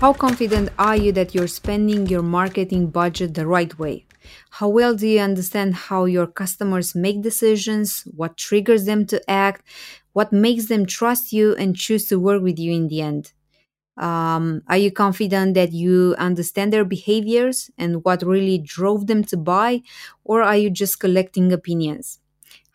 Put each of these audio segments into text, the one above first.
How confident are you that you're spending your marketing budget the right way? How well do you understand how your customers make decisions, what triggers them to act, what makes them trust you and choose to work with you in the end? Um, are you confident that you understand their behaviors and what really drove them to buy, or are you just collecting opinions?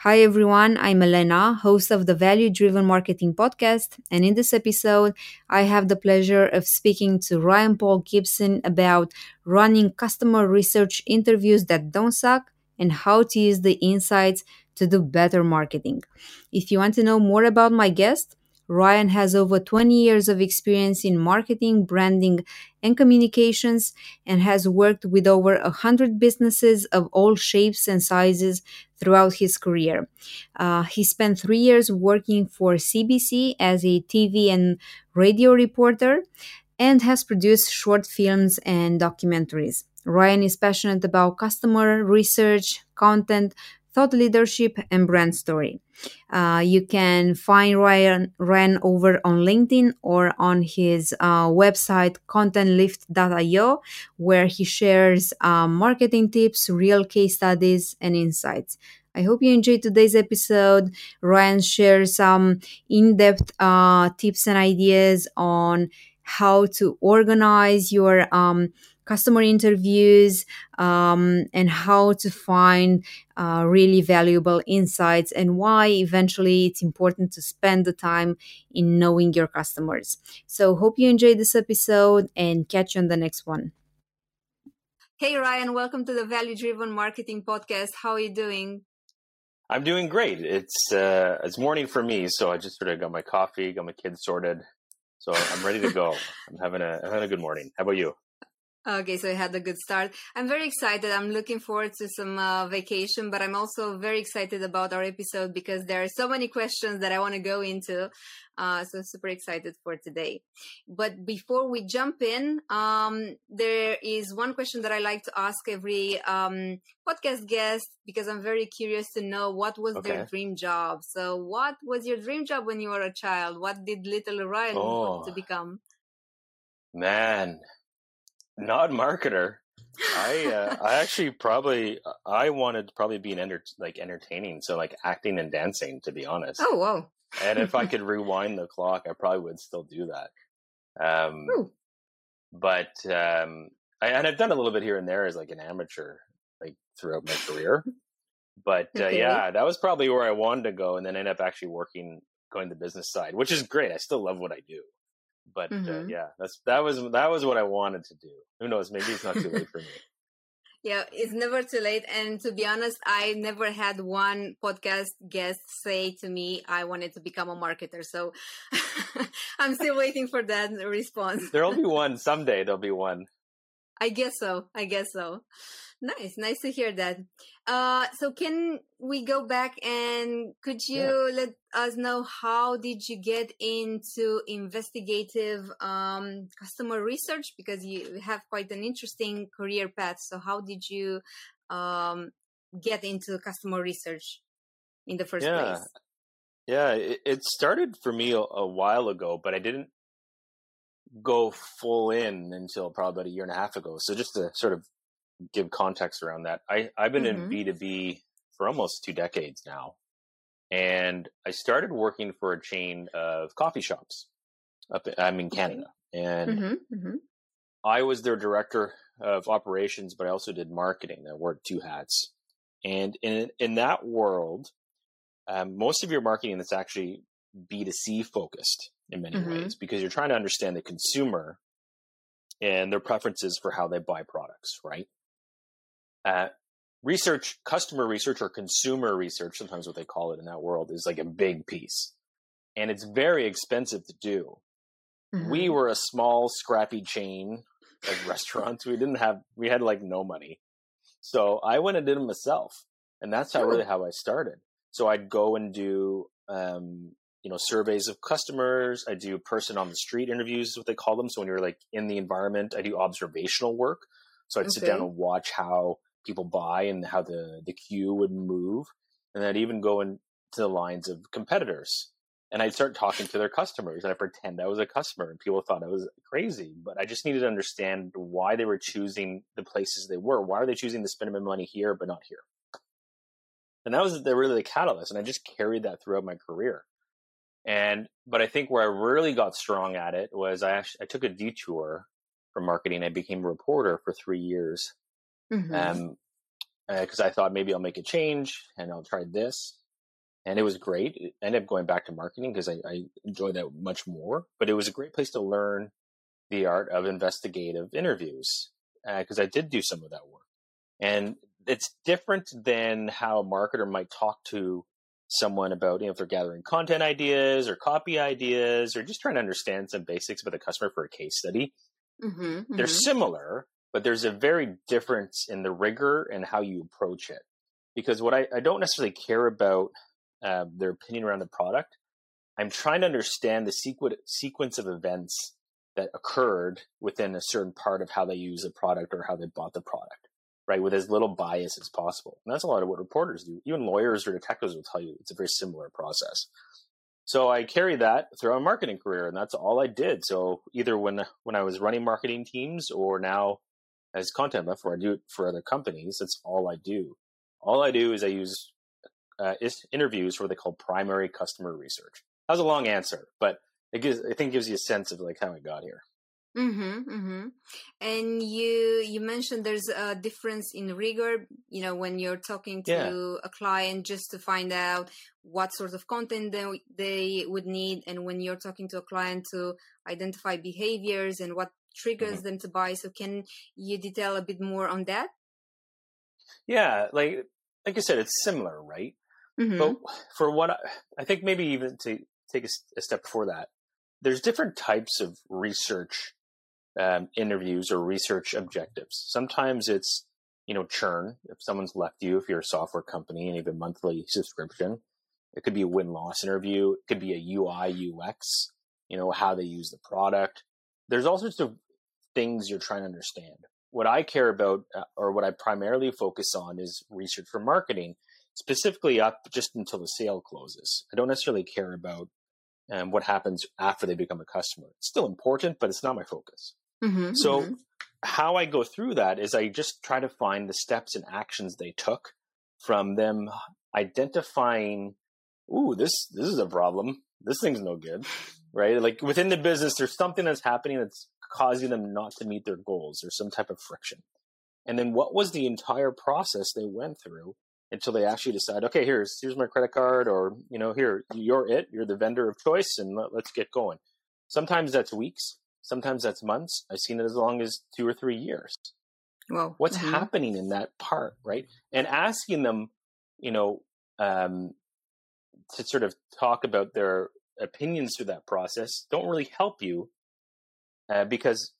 Hi everyone, I'm Elena, host of the Value Driven Marketing Podcast, and in this episode, I have the pleasure of speaking to Ryan Paul Gibson about running customer research interviews that don't suck and how to use the insights to do better marketing. If you want to know more about my guest, Ryan has over 20 years of experience in marketing, branding, and communications, and has worked with over 100 businesses of all shapes and sizes throughout his career. Uh, he spent three years working for CBC as a TV and radio reporter and has produced short films and documentaries. Ryan is passionate about customer research, content, thought leadership, and brand story. Uh, you can find Ryan, Ryan over on LinkedIn or on his uh, website, contentlift.io, where he shares uh, marketing tips, real case studies, and insights. I hope you enjoyed today's episode. Ryan shares some in depth uh, tips and ideas on how to organize your um, customer interviews um, and how to find uh, really valuable insights and why eventually it's important to spend the time in knowing your customers. So, hope you enjoyed this episode and catch you on the next one. Hey, Ryan, welcome to the Value Driven Marketing Podcast. How are you doing? I'm doing great. It's uh, it's morning for me, so I just sort of got my coffee, got my kids sorted, so I'm ready to go. I'm having a I'm having a good morning. How about you? Okay, so I had a good start. I'm very excited. I'm looking forward to some uh, vacation, but I'm also very excited about our episode because there are so many questions that I want to go into. Uh, so super excited for today. But before we jump in, um, there is one question that I like to ask every um, podcast guest because I'm very curious to know what was okay. their dream job. So, what was your dream job when you were a child? What did little Ryan oh, want to become? Man, not marketer. I uh, I actually probably I wanted to probably be an enter- like entertaining, so like acting and dancing. To be honest. Oh whoa! and if I could rewind the clock, I probably would still do that. Um, but um, I, and I've done a little bit here and there as like an amateur, like throughout my career. But uh, okay. yeah, that was probably where I wanted to go, and then end up actually working going the business side, which is great. I still love what I do but uh, mm-hmm. uh, yeah, that's that was that was what I wanted to do. Who knows? Maybe it's not too late for me. Yeah, it's never too late. And to be honest, I never had one podcast guest say to me, I wanted to become a marketer. So I'm still waiting for that response. There'll be one someday. There'll be one. I guess so. I guess so. Nice, nice to hear that. Uh, so can we go back and could you yeah. let us know how did you get into investigative um, customer research because you have quite an interesting career path. So how did you um, get into customer research in the first yeah. place? Yeah, it, it started for me a, a while ago, but I didn't go full in until probably about a year and a half ago. So just to sort of give context around that, I, I've been mm-hmm. in B2B for almost two decades now. And I started working for a chain of coffee shops up I'm in Canada. And mm-hmm. Mm-hmm. I was their director of operations, but I also did marketing. I wore two hats. And in in that world, um, most of your marketing is actually B2C focused in many mm-hmm. ways because you're trying to understand the consumer and their preferences for how they buy products, right? Uh, research, customer research or consumer research, sometimes what they call it in that world, is like a big piece. And it's very expensive to do. Mm-hmm. We were a small, scrappy chain of restaurants. We didn't have, we had like no money. So I went and did them myself. And that's how really how I started. So I'd go and do um, you know surveys of customers i do person on the street interviews is what they call them so when you're like in the environment i do observational work so i'd okay. sit down and watch how people buy and how the the queue would move and i'd even go into the lines of competitors and I'd start talking to their customers and I pretend I was a customer and people thought I was crazy. But I just needed to understand why they were choosing the places they were. Why are they choosing to spend my money here but not here? And that was the, really the catalyst. And I just carried that throughout my career. And but I think where I really got strong at it was I actually I took a detour from marketing. I became a reporter for three years. Mm-hmm. Um, because uh, I thought maybe I'll make a change and I'll try this and it was great. It ended up going back to marketing because I, I enjoyed that much more. But it was a great place to learn the art of investigative interviews because uh, I did do some of that work, and it's different than how a marketer might talk to someone about you know if they're gathering content ideas or copy ideas or just trying to understand some basics about the customer for a case study. Mm-hmm, mm-hmm. They're similar, but there's a very difference in the rigor and how you approach it. Because what I, I don't necessarily care about uh, their opinion around the product. I'm trying to understand the sequ- sequence of events that occurred within a certain part of how they use a product or how they bought the product, right? With as little bias as possible. And that's a lot of what reporters do. Even lawyers or detectives will tell you it's a very similar process. So I carry that throughout my marketing career, and that's all I did. So either when when I was running marketing teams or now as ContentLift I do it for other companies, that's all I do. All I do is I use uh, interviews for what they call primary customer research. That was a long answer, but it gives I think gives you a sense of like how I got here. Mm-hmm, mm-hmm. And you you mentioned there's a difference in rigor. You know, when you're talking to yeah. a client just to find out what sort of content they, they would need, and when you're talking to a client to identify behaviors and what triggers mm-hmm. them to buy. So, can you detail a bit more on that? Yeah, like like I said, it's similar, right? Mm-hmm. But for what I, I, think, maybe even to take a, a, step before that, there's different types of research um, interviews or research objectives. Sometimes it's you know churn. If someone's left you, if you're a software company and you have a monthly subscription, it could be a win loss interview. It could be a UI UX. You know how they use the product. There's all sorts of things you're trying to understand. What I care about, uh, or what I primarily focus on, is research for marketing specifically up just until the sale closes. I don't necessarily care about um, what happens after they become a customer. It's still important, but it's not my focus. Mm-hmm, so, mm-hmm. how I go through that is I just try to find the steps and actions they took from them identifying, ooh, this this is a problem. This thing's no good, right? Like within the business, there's something that's happening that's causing them not to meet their goals. or some type of friction. And then what was the entire process they went through until they actually decide, okay, here's here's my credit card, or you know, here you're it, you're the vendor of choice, and let, let's get going. Sometimes that's weeks, sometimes that's months. I've seen it as long as two or three years. Well, what's mm-hmm. happening in that part, right? And asking them, you know, um, to sort of talk about their opinions through that process don't really help you uh, because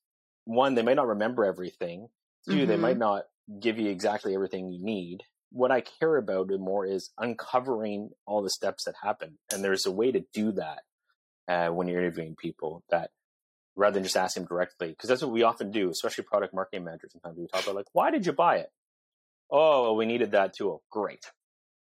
one, they may not remember everything. 2 mm-hmm. they might not give you exactly everything you need what I care about more is uncovering all the steps that happen. And there's a way to do that uh, when you're interviewing people that rather than just ask them directly, because that's what we often do, especially product marketing managers. Sometimes we talk about like, why did you buy it? Oh, we needed that tool. Great.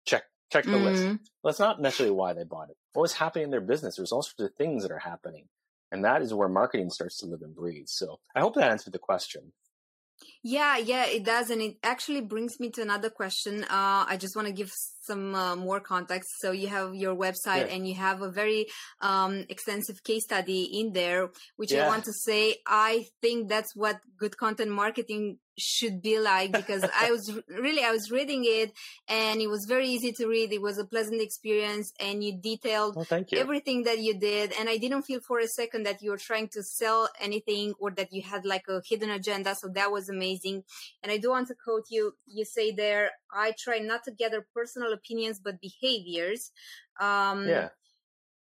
Check, check the mm-hmm. list. Well, that's not necessarily why they bought it. What was happening in their business? There's all sorts of things that are happening. And that is where marketing starts to live and breathe. So I hope that answered the question. Yeah, yeah, it does. And it actually brings me to another question. Uh, I just want to give some uh, more context. So you have your website yeah. and you have a very um, extensive case study in there, which yeah. I want to say, I think that's what good content marketing should be like because I was really I was reading it and it was very easy to read. It was a pleasant experience and you detailed you. everything that you did and I didn't feel for a second that you were trying to sell anything or that you had like a hidden agenda. So that was amazing. And I do want to quote you. You say there, I try not to gather personal opinions but behaviors. Um, yeah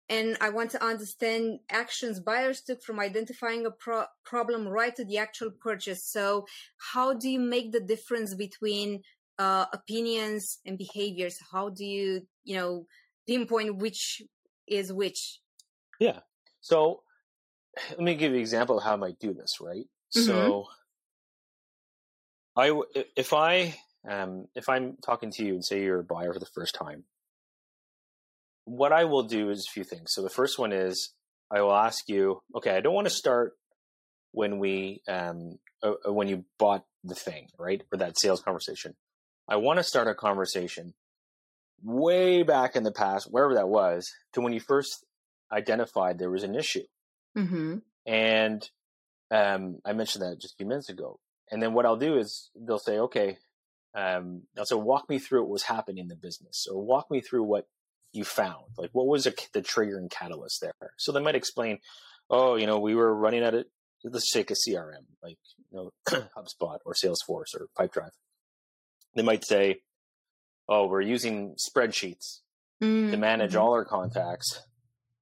and I want to understand actions buyers took from identifying a pro- problem right to the actual purchase. So, how do you make the difference between uh, opinions and behaviors? How do you, you know, pinpoint which is which? Yeah. So, let me give you an example of how I might do this. Right. Mm-hmm. So, I if I um, if I'm talking to you and say you're a buyer for the first time, what I will do is a few things. So the first one is I will ask you, okay, I don't want to start when we um, uh, uh, when you bought the thing, right, or that sales conversation. I want to start a conversation way back in the past, wherever that was, to when you first identified there was an issue. Mm-hmm. And um, I mentioned that just a few minutes ago. And then what I'll do is they'll say, okay, um, they'll walk me through what was happening in the business or walk me through what you found. Like, what was a, the triggering catalyst there? So they might explain, oh, you know, we were running at it. Let's take a CRM, like, you know, HubSpot or Salesforce or Pipedrive. They might say, oh, we're using spreadsheets mm-hmm. to manage all our contacts.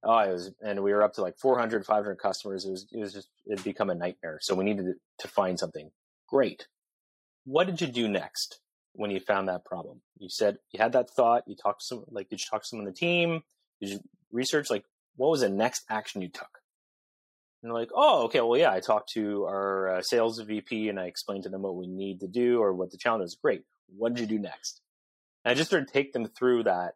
Oh, it was, and we were up to like 400, 500 customers. It was, it was just, it become a nightmare. So we needed to find something. Great. What did you do next when you found that problem? You said you had that thought. You talked to some, like, did you talk to someone on the team? Did you research? Like, what was the next action you took? And they're like, oh, okay, well, yeah, I talked to our uh, sales VP and I explained to them what we need to do or what the challenge is. Great. What did you do next? And I just sort of take them through that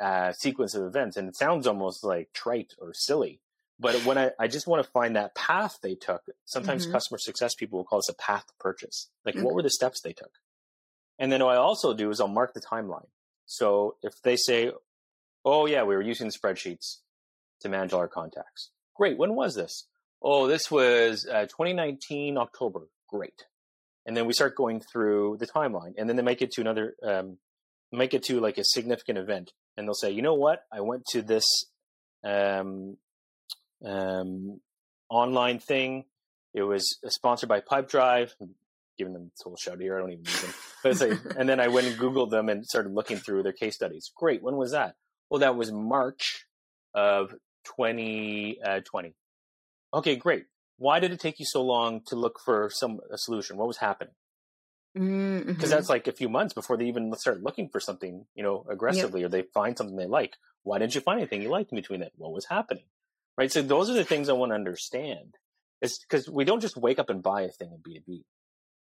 uh, sequence of events. And it sounds almost like trite or silly. But when I, I just want to find that path they took, sometimes mm-hmm. customer success people will call this a path to purchase. Like, mm-hmm. what were the steps they took? And then what I also do is I'll mark the timeline. So if they say, oh, yeah, we were using spreadsheets to manage all our contacts. Great. When was this? Oh, this was uh, 2019 October. Great and then we start going through the timeline and then they make it to another um, make it to like a significant event and they'll say you know what i went to this um, um, online thing it was sponsored by pipedrive I'm giving them this whole shout here i don't even use them but it's like, and then i went and googled them and started looking through their case studies great when was that well that was march of 2020 uh, okay great why did it take you so long to look for some a solution? What was happening? Because mm-hmm. that's like a few months before they even start looking for something, you know, aggressively, yep. or they find something they like. Why didn't you find anything you liked in between that? What was happening? Right. So those are the things I want to understand. It's because we don't just wake up and buy a thing in B2B.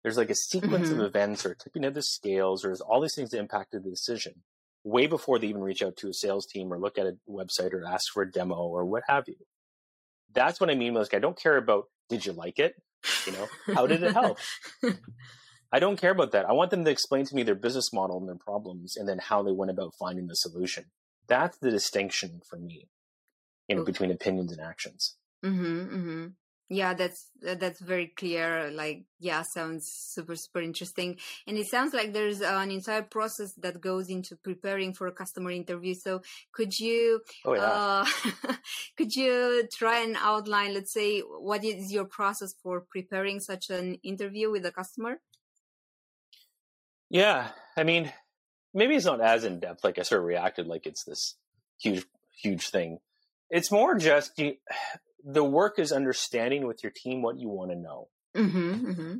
There's like a sequence mm-hmm. of events or tipping of the scales, or there's all these things that impacted the decision way before they even reach out to a sales team or look at a website or ask for a demo or what have you that's what I mean. Like, I don't care about did you like it? You know, how did it help? I don't care about that. I want them to explain to me their business model and their problems, and then how they went about finding the solution. That's the distinction for me, you know, okay. between opinions and actions. Mm-hmm, mm-hmm yeah that's that's very clear like yeah sounds super super interesting and it sounds like there's an entire process that goes into preparing for a customer interview so could you oh, yeah. uh, could you try and outline let's say what is your process for preparing such an interview with a customer yeah i mean maybe it's not as in depth like i sort of reacted like it's this huge huge thing it's more just you the work is understanding with your team what you want to know. Mm-hmm, mm-hmm.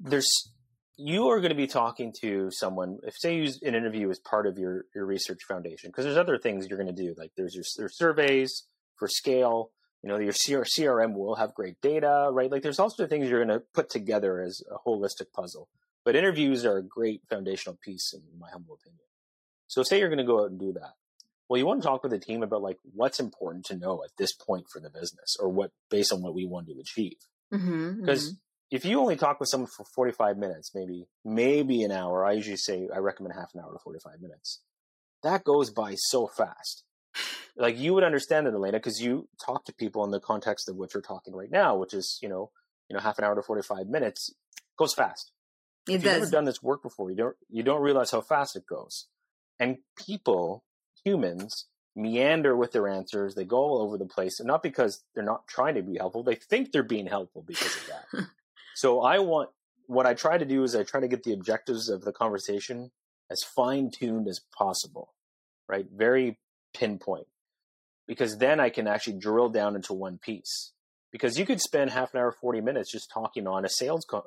There's you are going to be talking to someone. If say you use an interview as part of your your research foundation, because there's other things you're going to do. Like there's your there's surveys for scale. You know, your CRM will have great data, right? Like there's also things you're going to put together as a holistic puzzle. But interviews are a great foundational piece, in my humble opinion. So say you're going to go out and do that well, you want to talk with the team about like what's important to know at this point for the business or what based on what we want to achieve. Mm-hmm, because mm-hmm. if you only talk with someone for 45 minutes, maybe, maybe an hour, I usually say I recommend half an hour to 45 minutes. That goes by so fast. Like you would understand it, Elena, because you talk to people in the context of what you're talking right now, which is, you know, you know, half an hour to 45 minutes goes fast. It if you've never done this work before, you don't, you don't realize how fast it goes. And people humans meander with their answers. They go all over the place, and not because they're not trying to be helpful. They think they're being helpful because of that. so I want what I try to do is I try to get the objectives of the conversation as fine tuned as possible, right? Very pinpoint, because then I can actually drill down into one piece. Because you could spend half an hour, forty minutes just talking on a sales co-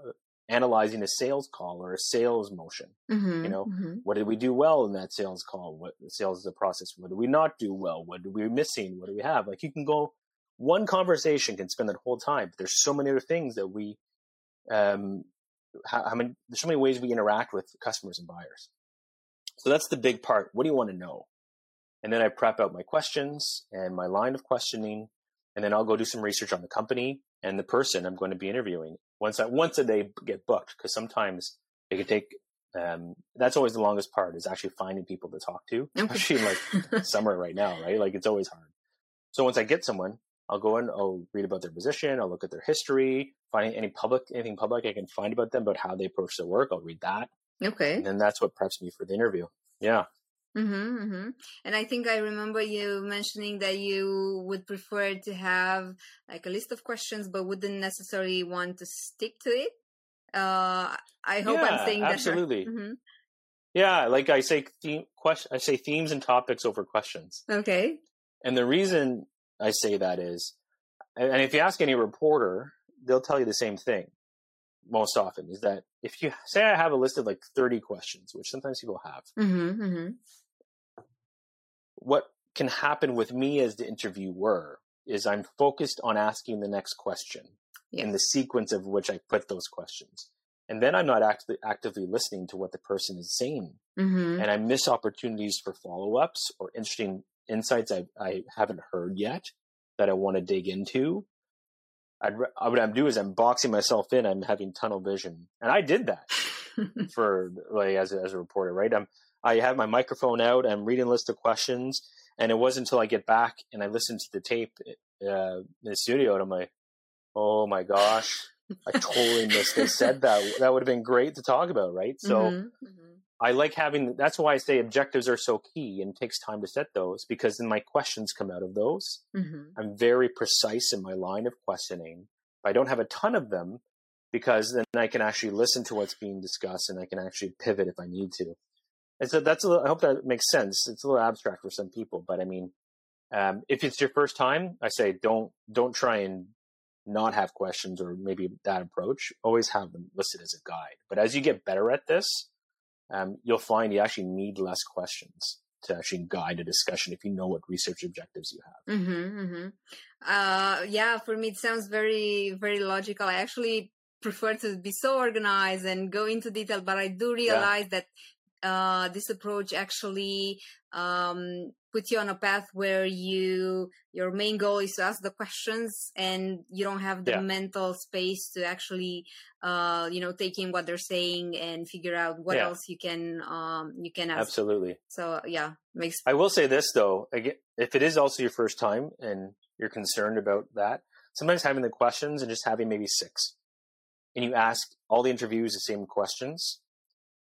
analyzing a sales call or a sales motion. Mm-hmm, you know, mm-hmm. what did we do well in that sales call? What sales is a process? What did we not do well? What are we missing? What do we have? Like you can go one conversation can spend that whole time. But there's so many other things that we um how, how many there's so many ways we interact with customers and buyers. So that's the big part. What do you want to know? and then I prep out my questions and my line of questioning, and then I'll go do some research on the company and the person I'm going to be interviewing. Once I once they get booked, because sometimes it could take. Um, that's always the longest part is actually finding people to talk to, especially in like summer right now, right? Like it's always hard. So once I get someone, I'll go and I'll read about their position, I'll look at their history, find any public anything public I can find about them about how they approach their work. I'll read that. Okay. And then that's what preps me for the interview. Yeah. Mm-hmm, mm-hmm. And I think I remember you mentioning that you would prefer to have like a list of questions, but wouldn't necessarily want to stick to it. Uh, I hope yeah, I'm saying that. Absolutely. Mm-hmm. Yeah, like I say, theme, question, I say themes and topics over questions. Okay. And the reason I say that is, and if you ask any reporter, they'll tell you the same thing most often is that if you say I have a list of like 30 questions, which sometimes people have, mm-hmm, mm-hmm. What can happen with me as the interviewer is I'm focused on asking the next question in the sequence of which I put those questions. And then I'm not actively actively listening to what the person is saying. Mm-hmm. And I miss opportunities for follow ups or interesting insights I, I haven't heard yet that I want to dig into. I'd, what I'm doing is I'm boxing myself in. I'm having tunnel vision, and I did that for like as a, as a reporter, right? I'm I have my microphone out. I'm reading a list of questions, and it wasn't until I get back and I listen to the tape uh, in the studio, and I'm like, oh my gosh, I totally missed. They said that that would have been great to talk about, right? So. Mm-hmm. Mm-hmm. I like having that's why I say objectives are so key and it takes time to set those because then my questions come out of those. Mm-hmm. I'm very precise in my line of questioning. I don't have a ton of them because then I can actually listen to what's being discussed and I can actually pivot if I need to. And so that's a little, I hope that makes sense. It's a little abstract for some people, but I mean, um, if it's your first time, I say don't don't try and not have questions or maybe that approach. Always have them listed as a guide. But as you get better at this, um, you'll find you actually need less questions to actually guide a discussion if you know what research objectives you have. Mm-hmm, mm-hmm. Uh, yeah, for me it sounds very very logical. I actually prefer to be so organized and go into detail, but I do realize yeah. that uh, this approach actually um, put you on a path where you your main goal is to ask the questions and you don't have the yeah. mental space to actually uh, you know take in what they're saying and figure out what Yeah. else you can um, you can ask. Absolutely. So yeah, makes I will say this though, if it is also your first time and you're concerned about that, sometimes having the questions and just having maybe six, and you ask all the interviews the same questions,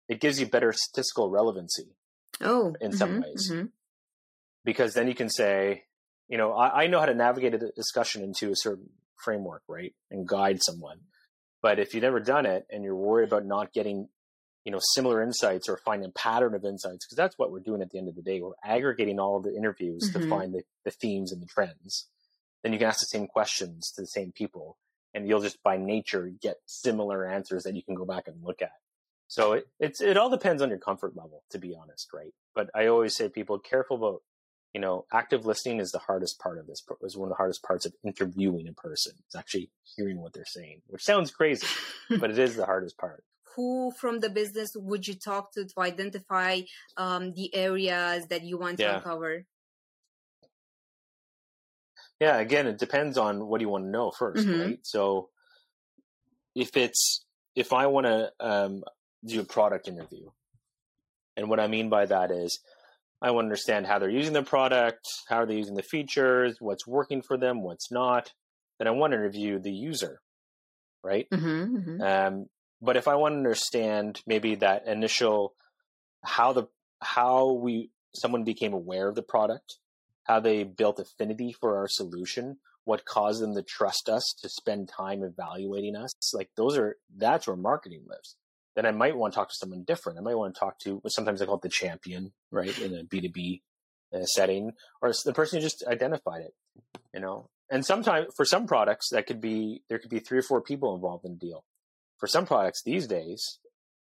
it gives you better statistical relevancy oh in some mhm, ways. mhm. because then you can say, you know, I, I know how to navigate a discussion into a certain framework, right, and guide someone. But if you've never done it and you're worried about not getting, you know, similar insights or finding a pattern of insights, because that's what we're doing at the end of the day, we're aggregating all of the interviews Mhm. to find the, the themes and the trends. Then you can ask the same questions to the same people, and you'll just by nature get similar answers that you can go back and look at. So it, it's it all depends on your comfort level, to be honest, right? But I always say people careful about you know, active listening is the hardest part of this. Is one of the hardest parts of interviewing a person. It's actually hearing what they're saying, which sounds crazy, but it is the hardest part. Who from the business would you talk to to identify um, the areas that you want to uncover? Yeah, again, it depends on what you want to know 1st Mhm. right? So if it's if I want to um, do a product interview, and what I mean by that is I want to understand how they're using the product, how are they using the features, what's working for them, what's not. Then I want to interview the user, right? Mm-hmm, mm-hmm. Um, but if I want to understand maybe that initial how the how we someone became aware of the product, how they built affinity for our solution, what caused them to trust us to spend time evaluating us, like those are that's where marketing lives. Then I might want to talk to someone different. I might want to talk to sometimes I call it the champion, right, in a B two B uh, setting, or the person who just identified it, you know. And sometimes for some products that could be there could be three or four people involved in a deal for some products these days,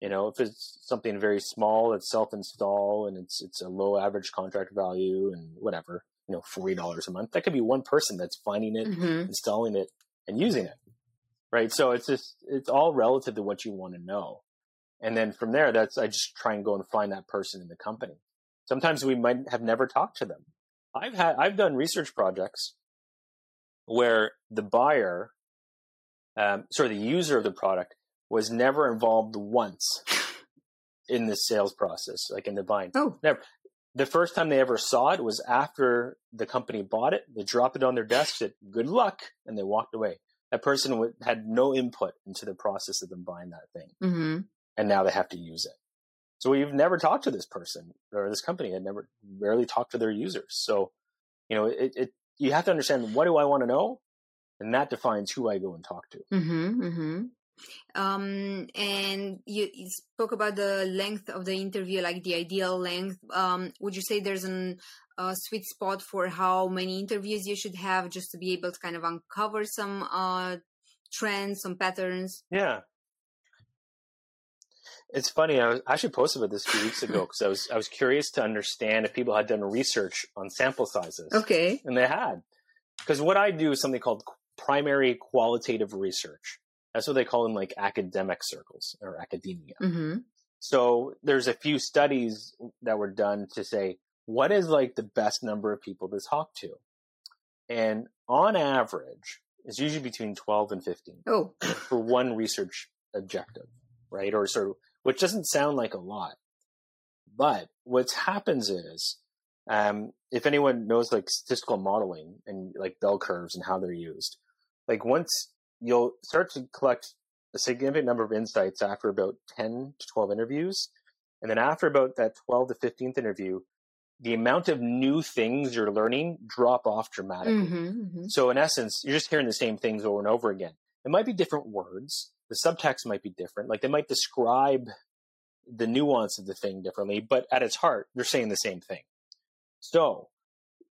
you know, if it's something very small, it's self-install and it's it's a low average contract value and whatever, you know, forty dollars a month. That could be one person that's finding it, Mm-hmm. installing it, and using it, right? So it's just it's all relative to what you want to know, and then from there, that's I just try and go and find that person in the company. Sometimes we might have never talked to them. I've had I've done research projects where the buyer, um, sorry, the user of the product was never involved once in the sales process, like in the buying. Oh, Never. The first time they ever saw it was after the company bought it. They dropped it on their desk, said "Good luck," and they walked away. That person w- had no input into the process of them buying that thing, mm-hmm. and now they have to use it. So we've never talked to this person or this company had never rarely talked to their users. So, you know, it, it you have to understand what do I want to know, and that defines who I go and talk to. Mm-hmm, mm-hmm. Um, and you, you spoke about the length of the interview, like the ideal length. Um, would you say there's an a sweet spot for how many interviews you should have just to be able to kind of uncover some uh, trends, some patterns? Yeah. It's funny. I was I actually posted about this a few weeks ago because I was I was curious to understand if people had done research on sample sizes. Okay. and they had because what i do is something called primary qualitative research that's what they call in like academic circles or academia Mm-hmm. so there's a few studies that were done to say what is like the best number of people to talk to and on average it's usually between 12 and 15 Oh. for one research objective right or sort of which doesn't sound like a lot but what happens is um, if anyone knows like statistical modeling and like bell curves and how they're used, like once you'll start to collect a significant number of insights after about 10 to 12 interviews. And then after about that 12 to 15th interview, the amount of new things you're learning drop off dramatically. Mm-hmm, mm-hmm. So in essence, you're just hearing the same things over and over again. It might be different words. The subtext might be different. Like they might describe the nuance of the thing differently, but at its heart, they're saying the same thing. So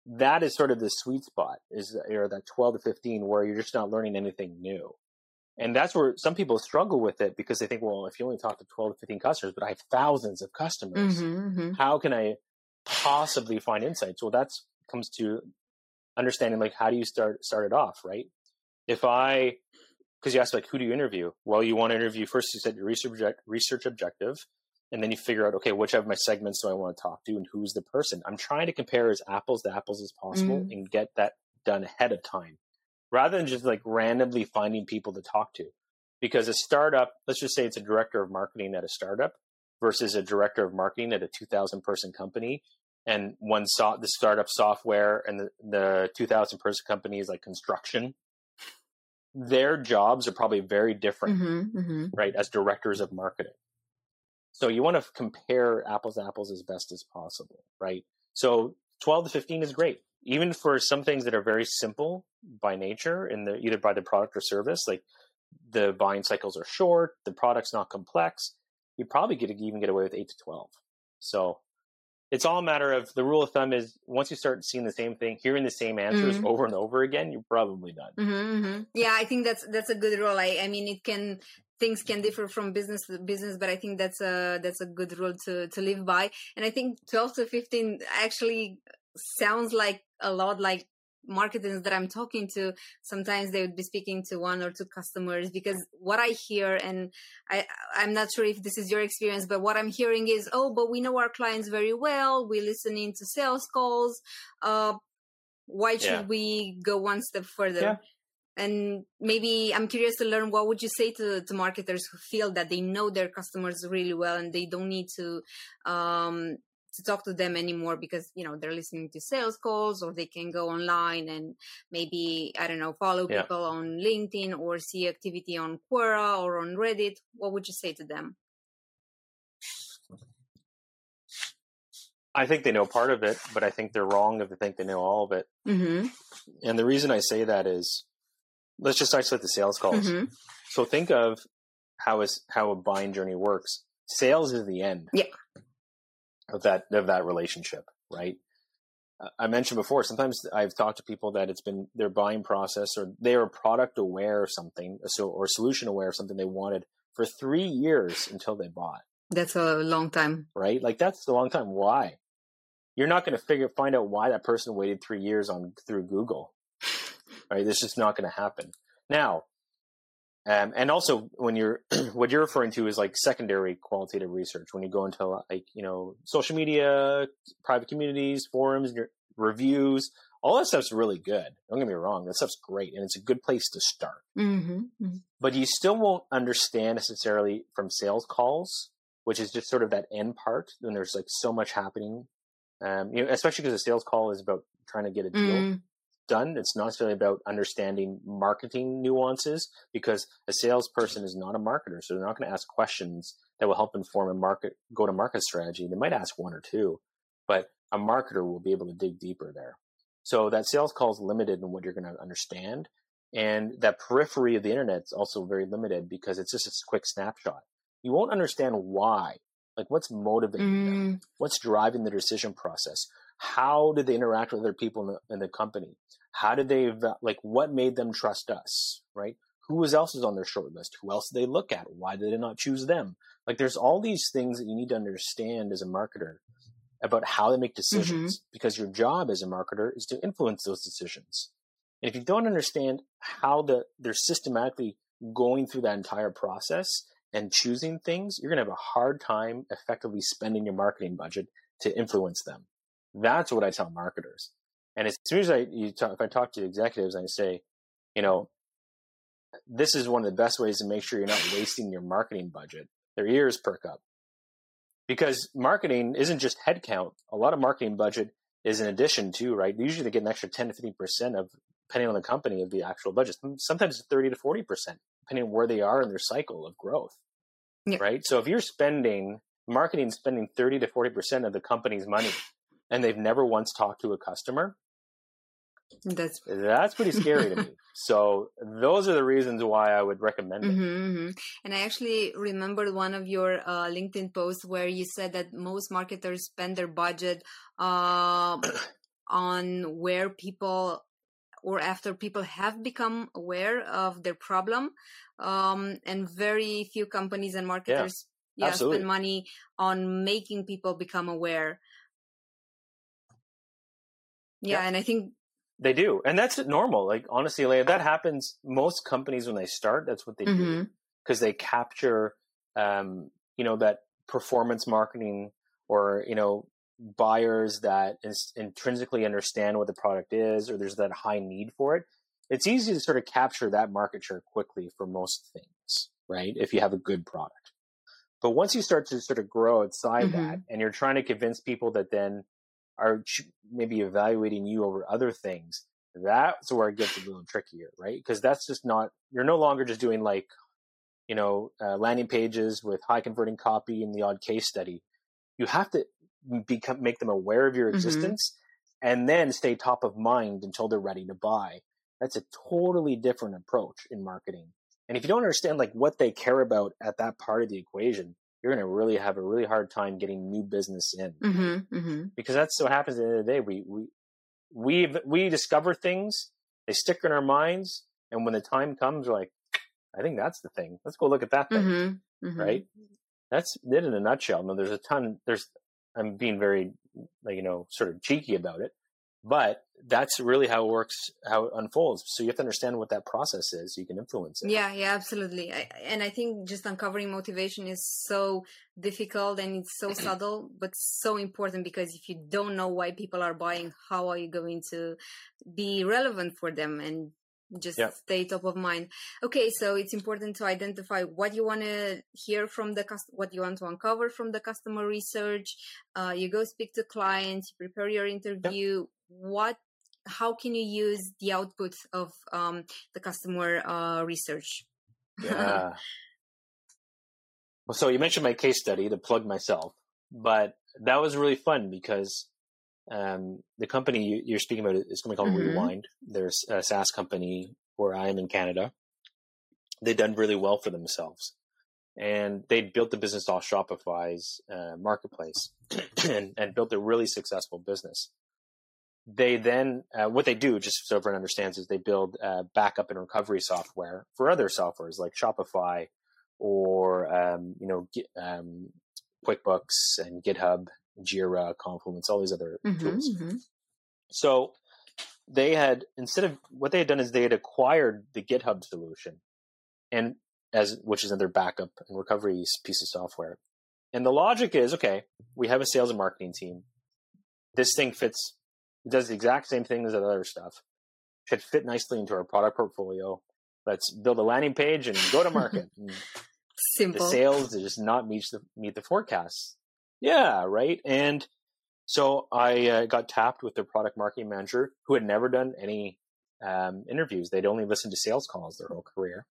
that is sort of the sweet spot is or that 12 to 15 where you're just not learning anything new. And that's where some people struggle with it because they think, well, if you only talk to 12 to 15 customers, but I have thousands of customers, Mm-hmm, mm-hmm. how can I possibly find insights? Well, that's comes to understanding like how do you start start it off, right? If I because you asked like who do you interview? Well, you want to interview first. You said your research object, research objective, and then you figure out okay, which of my segments do I want to talk to, and who's the person? I'm trying to compare as apples to apples as possible Mm. and get that done ahead of time, rather than just like randomly finding people to talk to. Because a startup, let's just say it's a director of marketing at a startup versus a director of marketing at a 2,000 person company, and one saw the startup software and the, the 2,000 person company is like construction. Their jobs are probably very different Mm-hmm, mm-hmm. right, as directors of marketing. So you want to compare apples to apples as best as possible, right? So 12 to 15 is great. Even for some things that are very simple by nature in the either by the product or service, like the buying cycles are short, the product's not complex, you probably get even get away with 8 to 12. So it's all a matter of the rule of thumb is once you start seeing the same thing, hearing the same answers Mhm. over and over again, you're probably done. Mm-hmm, mm-hmm. Yeah, I think that's that's a good rule. I, I mean, it can things can differ from business to business, but I think that's a that's a good rule to to live by. And I think twelve to fifteen actually sounds like a lot like marketers that I'm talking to. Sometimes they would be speaking to one or two customers because what I hear, and I I'm not sure if this is your experience, but what I'm hearing is, oh, but we know our clients very well. We listen into sales calls. Uh, why should Yeah. we go one step further? Yeah. And maybe i'm curious to learn what would you say to, to marketers who feel that they know their customers really well and they don't need to um to talk to them anymore because you know they're listening to sales calls or they can go online and maybe i don't know follow Yeah. people on linkedin or see activity on quora or on reddit what would you say to them I think they know part of it, but I think they're wrong if they think they know all of it. mm-hmm. And the reason I say that is, let's just isolate the sales calls. Mm-hmm. So think of how is how a buying journey works. Sales is the end. Yeah. Of that of that relationship, right? I mentioned before. Sometimes I've talked to people that it's been their buying process, or they are product aware of something, so or solution aware of something they wanted for three years until they bought. that's a long time Right? Like that's a long time. Why? You're not going to figure find out why that person waited three years on through Google right? This is not going to happen. Now, Um, and also, when you're what you're referring to is like secondary qualitative research. When you go into like you know social media, private communities, forums, reviews, all that stuff's really good. Don't get me wrong, that stuff's great, and it's a good place to start. Mm-hmm. Mm-hmm. But you still won't understand necessarily from sales calls, which is just sort of that end part. When there's like so much happening, um, you know, especially because a sales call is about trying to get a deal mm. Done. It's not necessarily about understanding marketing nuances because a salesperson is not a marketer, so they're not going to ask questions that will help inform a market go to market strategy. They might ask one or two, but a marketer will be able to dig deeper there. So that sales call is limited in what you're going to understand. And that periphery of the internet is also very limited because it's just a quick snapshot. You won't understand why, like what's motivating mm. them, what's driving the decision process, how did they interact with other people in the, in the company, how did they like what made them trust us, right? Who else is on their short list? Who else did they look at? Why did they not choose them? Like there's all these things that you need to understand as a marketer about how they make decisions mm-hmm. because your job as a marketer is to influence those decisions. And if you don't understand how the they're systematically going through that entire process and choosing things, you're going to have a hard time effectively spending your marketing budget to influence them. That's what I tell marketers. And as soon as I you talk, if I talk to executives, I say, you know, this is one of the best ways to make sure you're not wasting your marketing budget. Their ears perk up because marketing isn't just headcount. A lot of marketing budget is in addition to, right? Usually they get an extra 10 to 15% of, depending on the company, of the actual budget. Mm, sometimes 30 to 40%, depending on where they are in their cycle of growth, yeah. right? So if you're spending, marketing spending 30 to 40% of the company's money and they've never once talked to a customer, that's that's pretty scary to me. So those are the reasons why I would recommend it. Mm-hmm, mm-hmm. And I actually remembered one of your uh, LinkedIn posts where you said that most marketers spend their budget uh, on where people or after people have become aware of their problem, um, and very few companies and marketers yeah, yeah spend money on making people become aware. Yeah, yeah, and I think they do, and that's normal. Like honestly, like, that happens. Most companies when they start, that's what they mm-hmm. do because they capture, um, you know, that performance marketing or you know buyers that is intrinsically understand what the product is, or there's that high need for it. It's easy to sort of capture that market share quickly for most things, right? If you have a good product. But once you start to sort of grow outside mm-hmm. that, and you're trying to convince people that then are maybe evaluating you over other things, that's where it gets a little trickier, right? Because that's just not, you're no longer just doing like, you know, uh, landing pages with high converting copy and the odd case study. You have to become, make them aware of your mm-hmm. existence mm-hmm. and then stay top of mind until they're ready to buy. That's a totally different approach in marketing. And if you don't understand like what they care about at that part of the equation, you're going to really have a really hard time getting new business in mm-hmm, mm-hmm. because that's what happens at the end of the day. We we we we discover things, they stick in our minds, and when the time comes, we're like, I think that's the thing. Let's go look at that thing, mm-hmm, mm-hmm. right? That's it in a nutshell. No, there's a ton. There's I'm being very like you know sort of cheeky about it, but that's really how it works how it unfolds. So you have to understand what that process is so you can influence it. Yeah yeah absolutely. I, and i think just uncovering motivation is so difficult and it's so subtle but so important because if you don't know why people are buying how are you going to be relevant for them and just yeah. stay top of mind? Okay so it's important to identify what you want to hear from the cust- what you want to uncover from the customer research. Uh, you go speak to clients you prepare your interview yeah. What how can you use the output of um, the customer uh, research yeah well so you mentioned my case study to plug myself but that was really fun because um, the company you're speaking about is a company called mm-hmm. Rewind. There's a SaaS company where I am in Canada. They've done really well for themselves, and they built the business off Shopify's uh, marketplace and, and, built a really successful business. They then uh, what they do, just so everyone understands, is they build uh, backup and recovery software for other softwares like Shopify or um, you know um, QuickBooks and GitHub Jira, Confluence, all these other mm-hmm, tools. Mm-hmm. So they had instead of what they had done is they had acquired the GitHub solution and as which is another backup and recovery piece of software. And the logic is okay, we have a sales and marketing team. This thing fits, it does the exact same thing as that other stuff. Should fit nicely into our product portfolio. Let's build a landing page and go to market. Simple. The sales just not meet the meet the forecasts. Yeah, right. And so I uh, got tapped with their product marketing manager who had never done any um, interviews. They'd only listened to sales calls their whole career.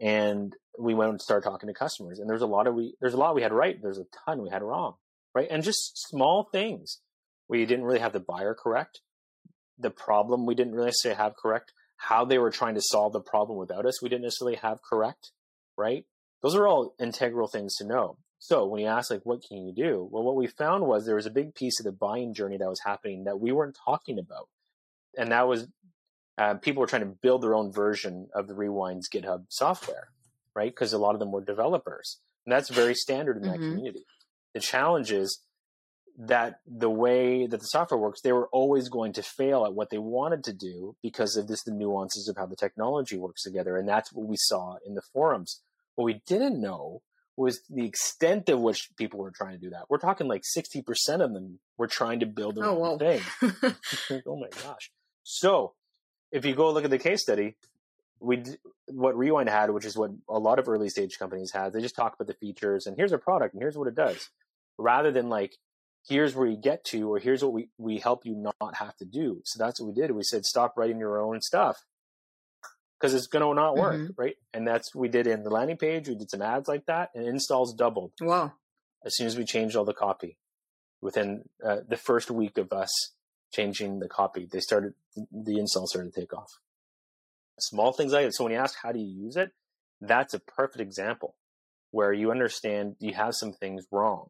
And we went and started talking to customers. And there's a lot of we there's a lot we had right. There's a ton we had wrong. Right. And just small things. We didn't really have the buyer correct. The problem we didn't really necessarily have correct. How they were trying to solve the problem without us, we didn't necessarily have correct. Right. Those are all integral things to know. So when you ask like what can you do? Well, what we found was there was a big piece of the buying journey that was happening that we weren't talking about. And that was uh, people were trying to build their own version of the Rewind's GitHub software, right? Because a lot of them were developers. And that's very standard in that mm-hmm. community. The challenge is that the way that the software works, they were always going to fail at what they wanted to do because of this the nuances of how the technology works together. And that's what we saw in the forums. What we didn't know was the extent of which people were trying to do that. We're talking like 60% of them were trying to build their oh, own thing. oh my gosh. So if you go look at the case study, we what Rewind had, which is what a lot of early stage companies had, they just talk about the features and here's our product and here's what it does, rather than like here's where you get to or here's what we we help you not have to do. So that's what we did. We said stop writing your own stuff because it's going to not work, mm-hmm. right? And that's what we did in the landing page. We did some ads like that, and installs doubled. Wow! As soon as we changed all the copy, within uh, the first week of us changing the copy, they started the install started to take off. Small things like that. So when you ask how do you use it, that's a perfect example where you understand you have some things wrong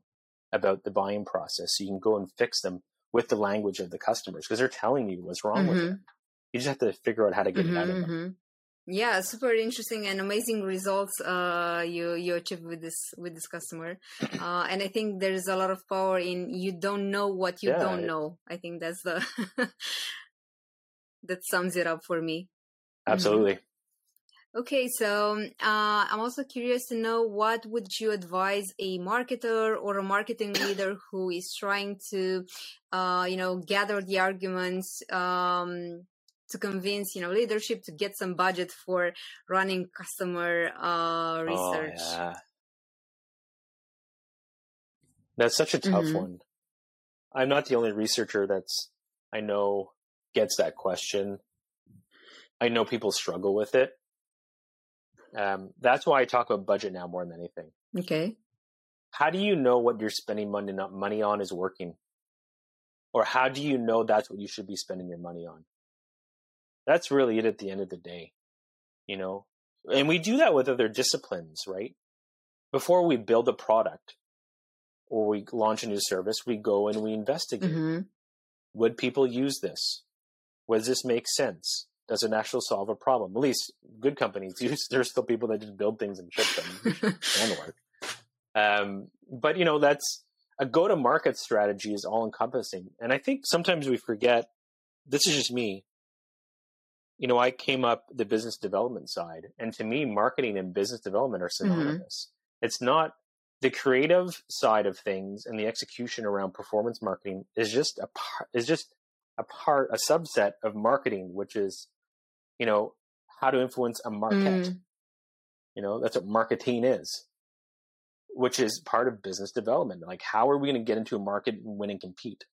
about the buying process. So you can go and fix them with the language of the customers because they're telling you what's wrong mm-hmm. with it. You just have to figure out how to get mm-hmm, it out of them. Mm-hmm. Yeah, super interesting and amazing results uh, you you achieve with this with this customer, uh, and I think there's a lot of power in you don't know what you yeah, don't know. I think that's the that sums it up for me. Absolutely. Okay, so uh, I'm also curious to know what would you advise a marketer or a marketing leader who is trying to, uh, you know, gather the arguments um, to convince you know leadership to get some budget for running customer uh, oh, research. Oh, yeah. That's such a tough mm-hmm. one. I'm not the only researcher that's I know gets that question. I know people struggle with it. Um, that's why I talk about budget now more than anything. Okay. How do you know what you're spending money money on is working? Or how do you know that's what you should be spending your money on? That's really it at the end of the day, you know? And we do that with other disciplines, right? Before we build a product or we launch a new service, we go and we investigate. Mm-hmm. Would people use this? Does this make sense? Does it actually solve a problem? At least good companies use. There's still people that just build things and ship them and work. Um, but you know, that's a go-to-market strategy is all-encompassing, and I think sometimes we forget. This is just me you know, I came up the business development side, and to me, marketing and business development are mm-hmm. synonymous. Mm-hmm. It's not the creative side of things and the execution around performance marketing is just a part is just a part a subset of marketing, which is, you know, how to influence a market. Mm. You know, that's what marketing is, which is part of business development. Like, how are we going to get into a market and win and compete?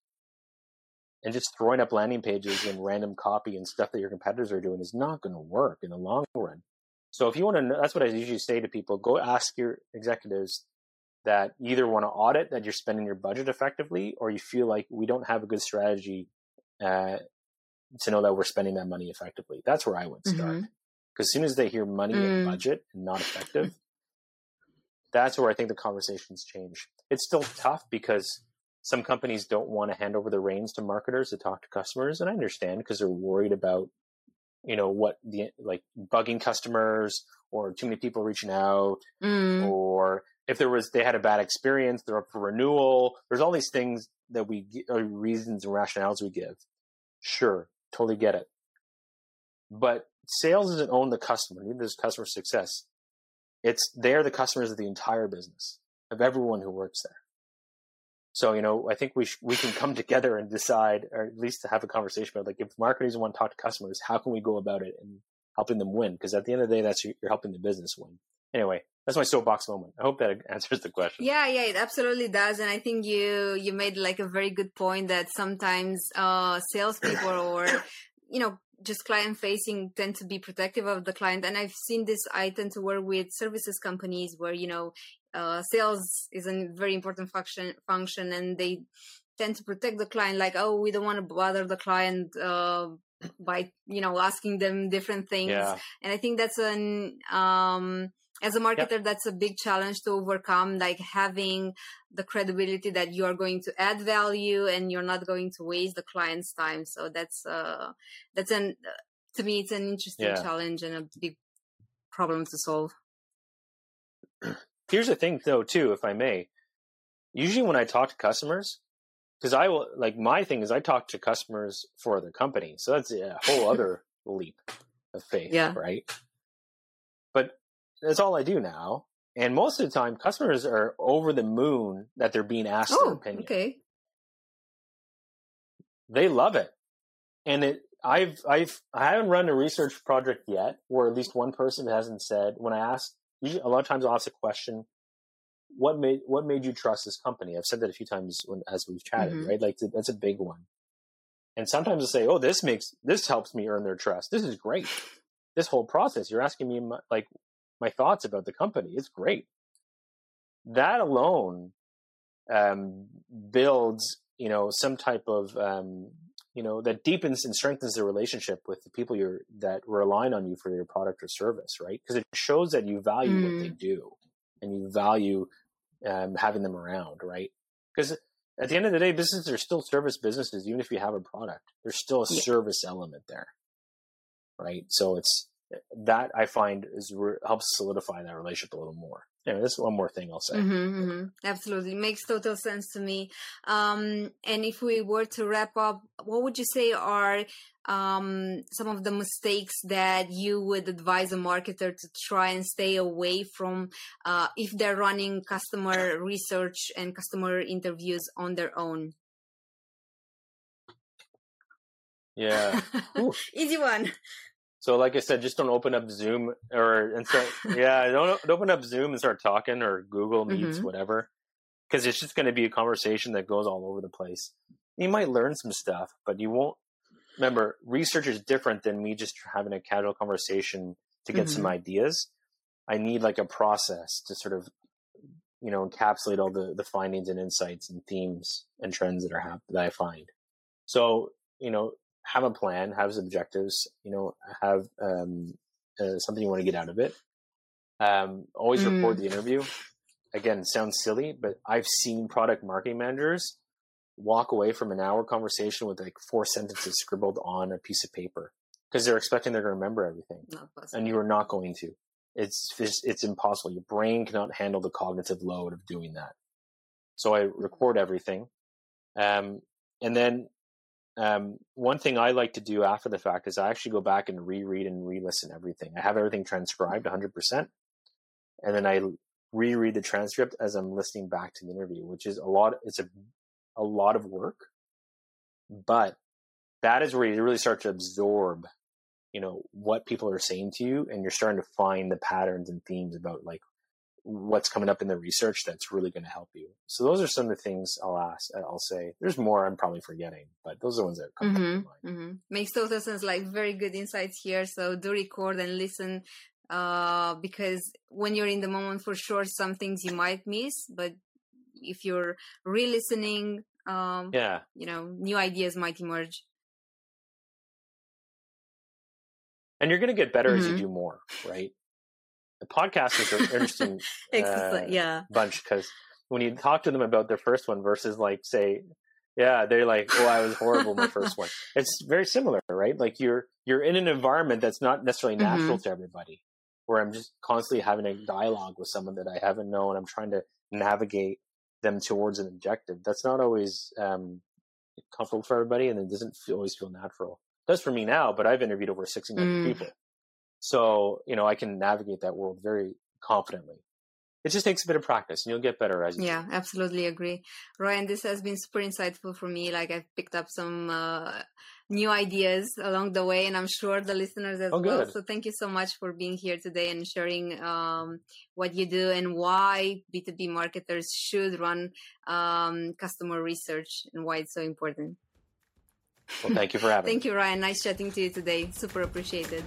and just throwing up landing pages and random copy and stuff that your competitors are doing is not going to work in the long run. So if you want to know, that's what I usually say to people, go ask your executives that either want to audit that you're spending your budget effectively or you feel like we don't have a good strategy uh, to know that we're spending that money effectively. That's where I would start. Because mm-hmm. as soon as they hear money mm. and budget and not effective, that's where I think the conversations change. It's still tough because some companies don't want to hand over the reins to marketers to talk to customers and i understand because they're worried about you know what the like bugging customers or too many people reaching out mm. or if there was they had a bad experience they're up for renewal there's all these things that we reasons and rationales we give sure totally get it but sales doesn't own the customer. Neither does customer success. It's they're the customers of the entire business of everyone who works there. So you know, I think we sh- we can come together and decide, or at least have a conversation about like if marketers want to talk to customers, how can we go about it and helping them win? Because at the end of the day, that's you're helping the business win. Anyway, that's my soapbox moment. I hope that answers the question. Yeah, yeah, it absolutely does, and I think you you made like a very good point that sometimes uh, salespeople or you know just client facing tend to be protective of the client and i've seen this i tend to work with services companies where you know uh, sales is a very important function function and they tend to protect the client like oh we don't want to bother the client uh, by you know asking them different things Yeah. and i think that's an um as a marketer that's a big challenge to overcome like having the credibility that you are going to add value and you're not going to waste the client's time so that's uh that's an to me it's an interesting Yeah. challenge and a big problem to solve Here's the thing, though, too, if I may. Usually, when I talk to customers, because I will like my thing is I talk to customers for the company, so that's a whole other leap of faith, Yeah. right? That's all I do now, and most of the time, customers are over the moon that they're being asked their oh opinion. okay They love it, and it. I've I've I haven't run a research project yet where at least one person hasn't said when I ask. Usually, a lot of times I'll ask a question what made what made you trust this company? I've said that a few times when, as we've chatted, Mhm. right? Like that's a big one. And sometimes I say, "Oh, this makes this helps me earn their trust. This is great. This whole process, you're asking me like my thoughts about the company. It's great." That alone um, builds, you know, some type of um, you know that deepens and strengthens the relationship with the people you're that relying on you for your product or service, right? Because it shows that you value what they do and you value um, having them around, right? Because at the end of the day, businesses are still service businesses, even if you have a product. There's still a Yeah. service element there, right? So it's that I find is re- helps solidify that relationship a little more. Anyway, that's one more thing I'll say. Mm-hmm, mm-hmm. Absolutely. Makes total sense to me. Um, and if we were to wrap up, what would you say are um, some of the mistakes that you would advise a marketer to try and stay away from uh, if they're running customer research and customer interviews on their own? Yeah. Easy one. So, like I said, just don't open up Zoom or and start. yeah, don't, don't open up Zoom and start talking or Google Meets, Mhm. whatever, because it's just going to be a conversation that goes all over the place. You might learn some stuff, but you won't. Remember, research is different than me just having a casual conversation to get some ideas. I need like a process to sort of, you know, encapsulate all the the findings and insights and themes and trends that are hap- that I find. So, you know, have a plan, have objectives, you know, have um, uh, something you want to get out of it. Um, always Mm. record the interview. Again, sounds silly, but I've seen product marketing managers walk away from an hour conversation with like four sentences scribbled on a piece of paper because they're expecting they're going to remember everything, and you are not going to. It's just, it's impossible. Your brain cannot handle the cognitive load of doing that. So I record everything, um, and then um, one thing I like to do after the fact is I actually go back and reread and re-listen everything. I have everything transcribed 100%, and then I reread the transcript as I'm listening back to the interview, which is a lot. It's a a lot of work, but that is where you really start to absorb, you know, what people are saying to you, and you're starting to find the patterns and themes about like what's coming up in the research that's really going to help you. So those are some of the things I'll ask. I'll say. There's more I'm probably forgetting, but those are the ones that come to mind. hmm Makes total sense. Like very good insights here. So do record and listen, uh, because when you're in the moment, for sure, some things you might miss. But if you're re-listening, um, Yeah. you know, new ideas might emerge. And you're going to get better as you Mhm. do more, right? The podcast is an interesting uh, yeah. bunch because when you talk to them about their first one versus like say, yeah, they're like, oh, I was horrible my first one. It's very similar, right? Like you're you're in an environment that's not necessarily natural to everybody, where I'm just constantly having a dialogue with someone that I haven't known. I'm trying to navigate them towards an objective. That's not always um, comfortable for everybody, and it doesn't feel, always feel natural. It does for me now, but I've interviewed over 1,600 Mm. people. So, you know, I can navigate that world very confidently. It just takes a bit of practice and you'll get better as you Yeah, absolutely agree. Ryan, this has been super insightful for me. Like I've picked up some uh, new ideas along the way and I'm sure the listeners as oh, well. Good. So thank you so much for being here today and sharing um, what you do and why B2B marketers should run um, customer research and why it's so important. Well, thank you for having me. thank you, Ryan. Nice chatting to you today. Super appreciated.